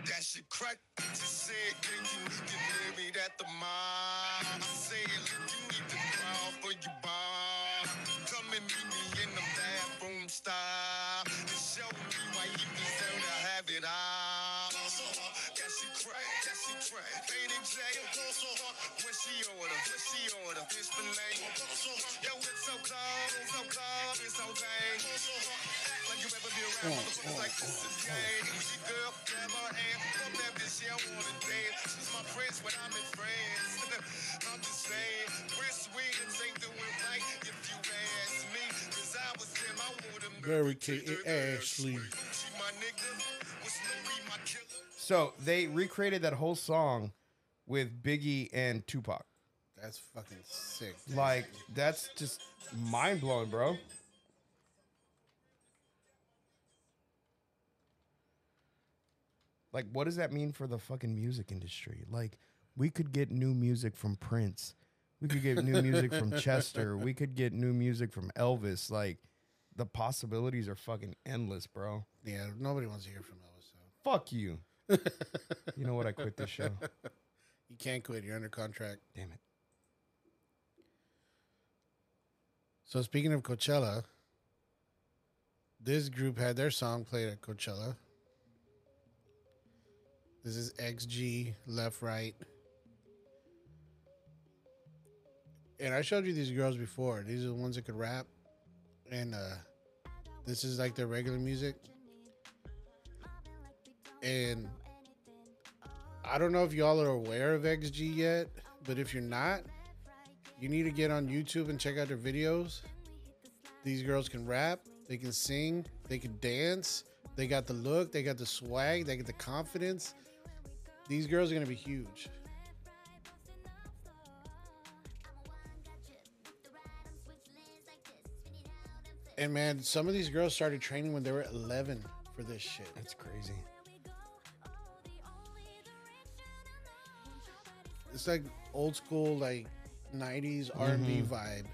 That shit crack. Said, can you meet the limit at the mall? I said, look, you need to crawl for your bar. Come and meet me in the bathroom style. And show me why you deserve to have it all. That shit crack, that shit crack. Ain't it jail? When she order, when she order, fish fillet. Yo, it's so cold, so cold, it's so dang. Act like you ever be around motherfuckers oh, oh, like this is oh, game. She girl, grab her hand, fuck that bitch, she don't wanna dance. She's my friends when I'm in France. [LAUGHS] I'm just saying, Chris Williams ain't doing right if you ask me. Cause I was him, I would've Very Kate Ashley. She my nigga, was Louis my killer. So they recreated that whole song with Biggie and Tupac. That's fucking sick. dude. Like that's just mind blowing, bro. Like, what does that mean for the fucking music industry? Like, we could get new music from Prince. We could get new music from [LAUGHS] Chester. We could get new music from Elvis. Like, the possibilities are fucking endless, bro. Yeah, nobody wants to hear from Elvis. So. Fuck you. You know what? I quit this show. You can't quit. You're under contract. Damn it. So speaking of Coachella, this group had their song played at Coachella. This is XG left right. And I showed you these girls before. These are the ones that could rap. And uh this is like their regular music. And I don't know if y'all are aware of XG yet, but if you're not, you need to get on YouTube and check out their videos. These girls can rap, they can sing, they can dance, they got the look, they got the swag, they got the confidence. These girls are gonna be huge. And man, some of these girls started training when they were 11 for this shit. That's crazy. It's like old school, like 90s R&B vibe.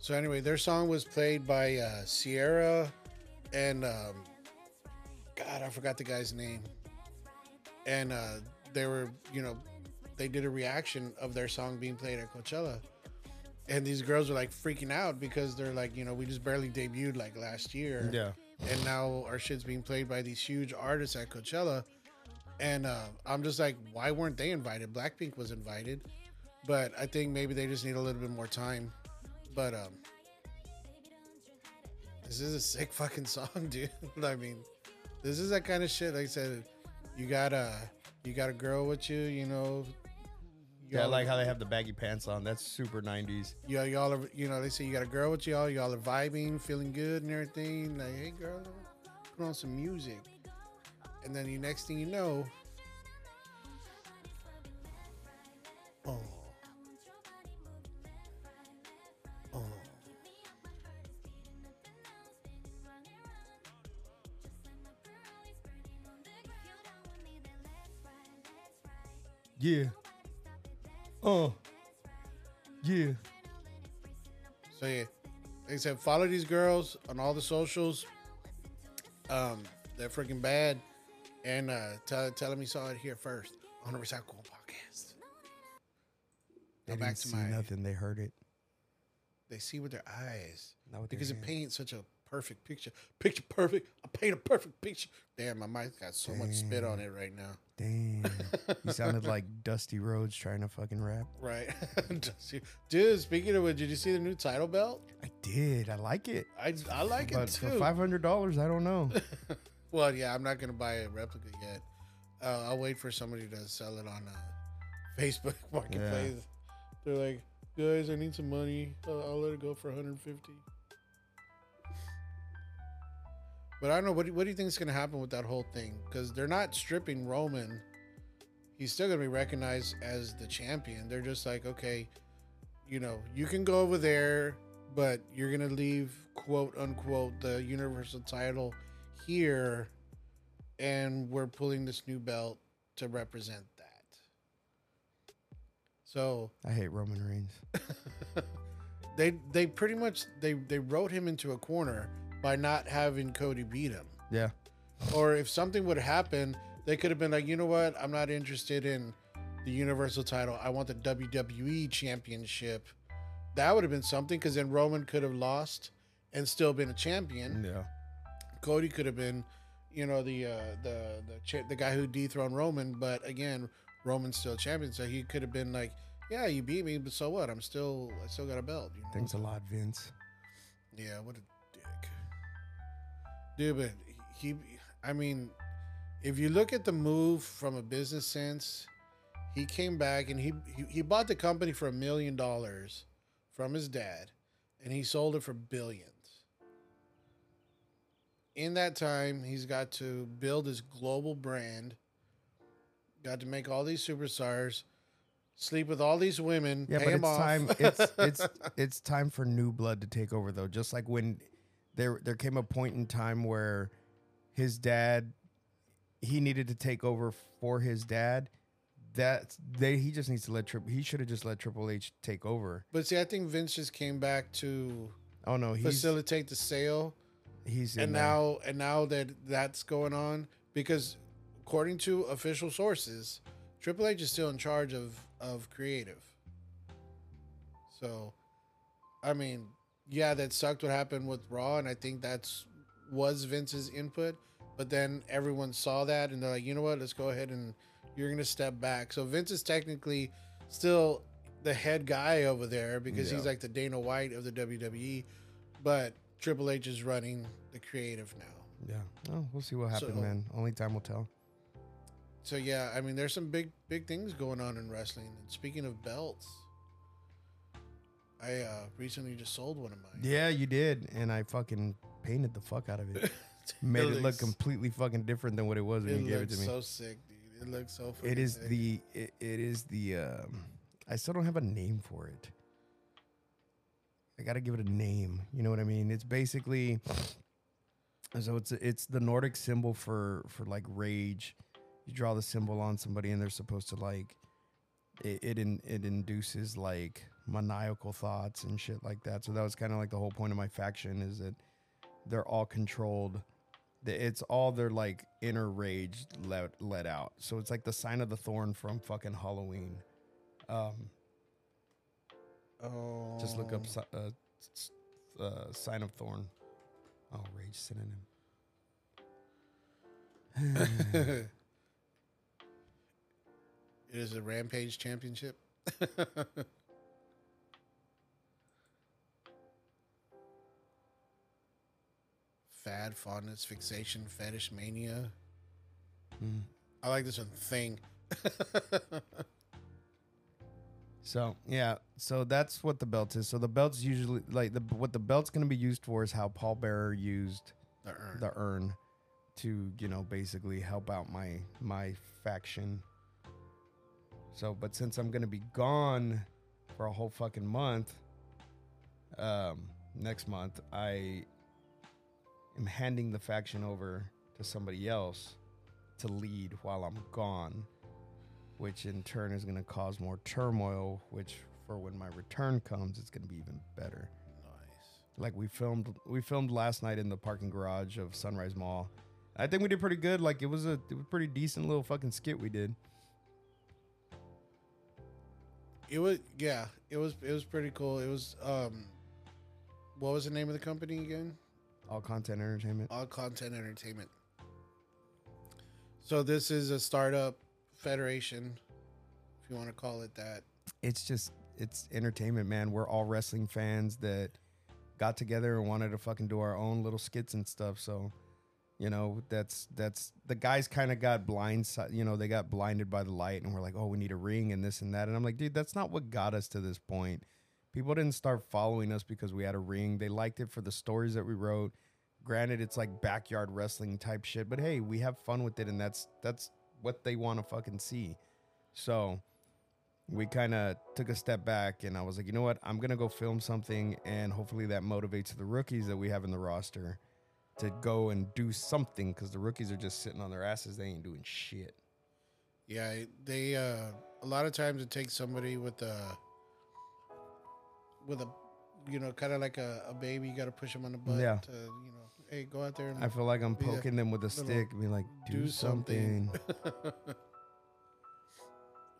So anyway, their song was played by uh, Sierra and um, God, I forgot the guy's name. And uh, they were, you know, they did a reaction of their song being played at Coachella. And these girls were like freaking out because they're like, you know, we just barely debuted like last year. Yeah. And now our shit's being played by these huge artists at Coachella. And uh, I'm just like, why weren't they invited? Blackpink was invited. But I think maybe they just need a little bit more time. But um this is a sick fucking [LAUGHS] song, dude. [LAUGHS] I mean, this is that kind of shit. Like I said, you got a you got a girl with you, you know. Yeah, I like how they have the baggy pants on. That's super 90s. y'all, y'all are, you know, they say you got a girl with y'all, y'all are vibing, feeling good and everything. Like, hey, girl, put on some music. And then the next thing you know, oh, oh, Yeah. Oh. Yeah. So yeah, like I said, follow these girls on all the socials. Um, they're freaking bad, and uh, tell tell them you saw it here first on the Recycle Podcast. They Go back didn't to see my. nothing. They heard it. They see with their eyes Not with their because it hands. paints such a perfect picture. Picture perfect. I paint a perfect picture. Damn, my mic got so much spit on it right now. Damn. you sounded like [LAUGHS] Dusty Rhodes trying to fucking rap. Right, [LAUGHS] dude. Speaking of which, did you see the new title belt? I did. I like it. I I like but it for five hundred dollars, I don't know. [LAUGHS] Well, yeah, I'm not gonna buy a replica yet. Uh, I'll wait for somebody to sell it on uh, Facebook Marketplace. They're like, guys, I need some money. Uh, I'll let it go for 150. But I don't know. What do, what do you think is gonna happen with that whole thing? Because they're not stripping Roman. He's still gonna be recognized as the champion. They're just like, okay, you know, you can go over there, but you're gonna leave quote unquote the universal title here and we're pulling this new belt to represent that. So I hate Roman Reigns. [LAUGHS] they they pretty much they they wrote him into a corner by not having Cody beat him. Yeah. Or if something would happen, they could have been like, you know what, I'm not interested in the Universal title. I want the WWE Championship. That would have been something because then Roman could have lost and still been a champion. Yeah. Cody could have been, you know, the uh, the the cha- the guy who dethroned Roman, but again, Roman's still champion, so he could have been like, yeah, you beat me, but so what? I'm still I still got a belt. You know? Thanks a lot, Vince. Yeah, what a dick, dude. But he, I mean, if you look at the move from a business sense, he came back and he he, he bought the company for a million dollars from his dad, and he sold it for billions. In that time, he's got to build his global brand. Got to make all these superstars, sleep with all these women, Yeah, pay but them it's off. time. It's it's [LAUGHS] it's time for new blood to take over, though. Just like when there there came a point in time where his dad he needed to take over for his dad. That they he just needs to let Triple. He should have just let Triple H take over. But see, I think Vince just came back to Oh no, he's facilitate the sale, he's and there. now and now that that's going on, because according to official sources, Triple H is still in charge of of creative. So, I mean, yeah, that sucked what happened with Raw, and I think that's was Vince's input. But then everyone saw that, and they're like, you know what? Let's go ahead and you're gonna step back. So Vince is technically still the head guy over there because he's like the Dana White of the WWE, but Triple H is running the creative now. Yeah. Oh, we'll see what happens, So- man. Only time will tell. So yeah, I mean, there's some big big things going on in wrestling. And speaking of belts, I uh, recently just sold one of mine. Yeah, you did, and I fucking painted the fuck out of it. [LAUGHS] Made it look completely fucking different than what it was when It you gave it to me. so sick, dude. It looks so. it is sick. the it, it is the um I still don't have a name for it. I got to give it a name. You know what I mean? It's basically [SNIFFS] so it's it's the Nordic symbol for for like rage. You draw the symbol on somebody and they're supposed to like it it, in, it induces like maniacal thoughts and shit like that. So that was kind of like the whole point of my faction is that they're all controlled It's all their like inner rage let let out. So it's like the sign of the thorn from fucking Halloween. Um, Oh, just look up si- uh, uh, sign of thorn. Oh, rage synonym. [LAUGHS] it is a Rampage Championship. [LAUGHS] Fad, fondness, fixation, fetish, mania. Mm. I like this one. Thing. [LAUGHS] So yeah, so that's what the belt is. So the belt's usually like the what the belt's gonna be used for is how Paul Bearer used the urn. the urn to you know basically help out my my faction. So, but since I'm gonna be gone for a whole fucking month, um, next month I am handing the faction over to somebody else to lead while I'm gone, which in turn is gonna cause more turmoil. Which for when my return comes, it's gonna be even better nice. like we filmed we filmed last night in the parking garage of Sunrise Mall. I think we did pretty good. Like it was a it was a pretty decent little fucking skit we did. It was yeah. It was it was pretty cool. It was um, what was the name of the company again? All content entertainment. All Content Entertainment. So this is a startup federation, if you want to call it that. It's just it's entertainment, man. We're all wrestling fans that got together and wanted to fucking do our own little skits and stuff. So, you know, that's that's the guys kind of got blind, you know, they got blinded by the light and we're like, "Oh, we need a ring and this and that." And I'm like, "Dude, that's not what got us to this point." People didn't start following us because we had a ring. They liked it for the stories that we wrote. Granted, it's like backyard wrestling type shit, but hey, we have fun with it and that's that's what they want to fucking see. So, we kind of took a step back and I was like, you know what? I'm to go film something and hopefully that motivates the rookies that we have in the roster to go and do something because the rookies are just sitting on their asses. They ain't doing shit. Yeah, they uh a lot of times it takes somebody with a with a you know, kind of like a, a baby, you got to push them on the butt Yeah. to, you know, hey, go out there and I feel like I'm poking them with a stick be like, do, do something. something. [LAUGHS]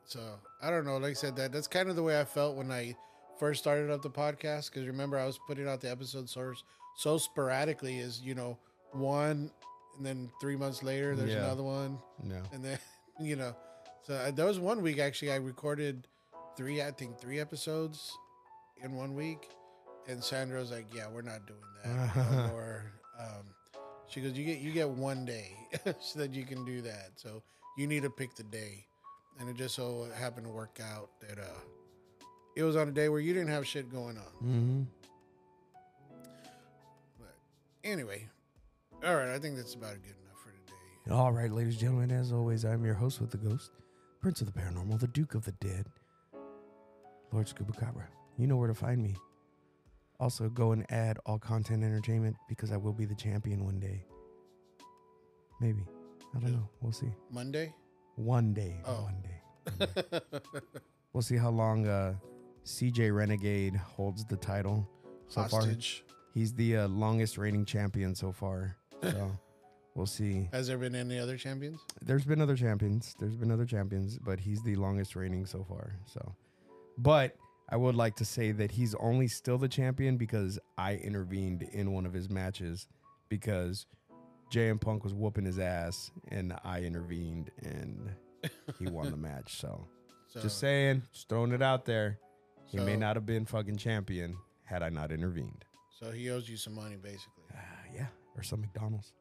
so I don't know. Like I said, that that's kind of the way I felt when I first started up the podcast. Because remember, I was putting out the episode source so sporadically, Is you know, one, and then three months later, there's Yeah. another one, no. and then [LAUGHS] you know, so uh, I, there was one week actually I recorded three, I think three episodes in one week, and Sandra was like, "Yeah, we're not doing that [LAUGHS] no more." Um, she goes, "You get you get one day [LAUGHS] so that you can do that. So you need to pick the day." And it just so happened to work out that uh, it was on a day where you didn't have shit going on. Mm-hmm. But anyway, all right, I think that's about good enough for today. All right, ladies and gentlemen, as always, I'm your host with the ghost, Prince of the Paranormal, the Duke of the Dead, Lord Scuba Cabra. You know where to find me. Also, go and add all content entertainment because I will be the champion one day. Maybe. I don't know. We'll see. Monday. One day. Oh. One day. One [LAUGHS] day. we'll see how long uh, CJ Renegade holds the title. So far, Hostage. he's the uh, longest reigning champion so far. So [LAUGHS] we'll see. Has there been any other champions? There's been other champions. There's been other champions, but he's the longest reigning so far. So, but I would like to say that he's only still the champion because I intervened in one of his matches because JM Punk was whooping his ass and I intervened and he won the match. So, [LAUGHS] So, just saying, just throwing it out there. He may not have been fucking champion had I not intervened. so he owes you some money, basically. Uh, yeah, or some McDonald's.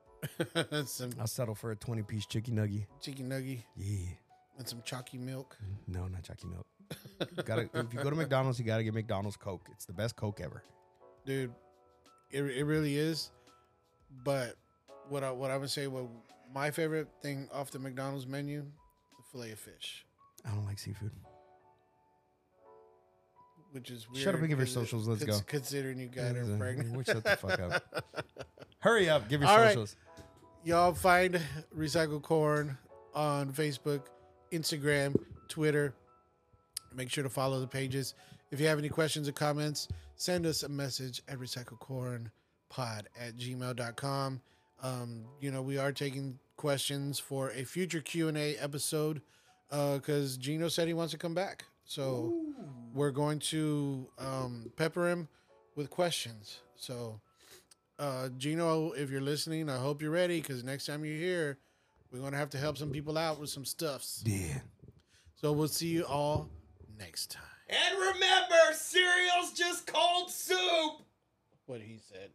[LAUGHS] some I'll settle for a 20 piece chicken nugget. chicken nugget Yeah. and some chalky milk. No, not Chucky Milk. Gotta if you go to McDonald's, you gotta get McDonald's Coke. It's the best Coke ever. dude. It, it really is. But what I what I would say, what my favorite thing off the McDonald's menu, the fillet of fish, I don't like seafood. which is weird. Shut up and give your socials, let's cons- go. Considering you got her pregnant. [LAUGHS] we shut the fuck up. [LAUGHS] Hurry up, give your All right. socials. Y'all find Recycle Corn on Facebook, Instagram, Twitter. Make sure to follow the pages. If you have any questions or comments, send us a message at recyclecornpod at gmail.com. Um, you know, we are taking questions for a future Q and A episode because Gino said he wants to come back. So we're going to um, pepper him with questions. So, uh, Gino, if you're listening, I hope you're ready because next time you're here, we're going to have to help some people out with some stuffs. Yeah. So we'll see you all next time. And remember, cereal's just cold soup. What he said.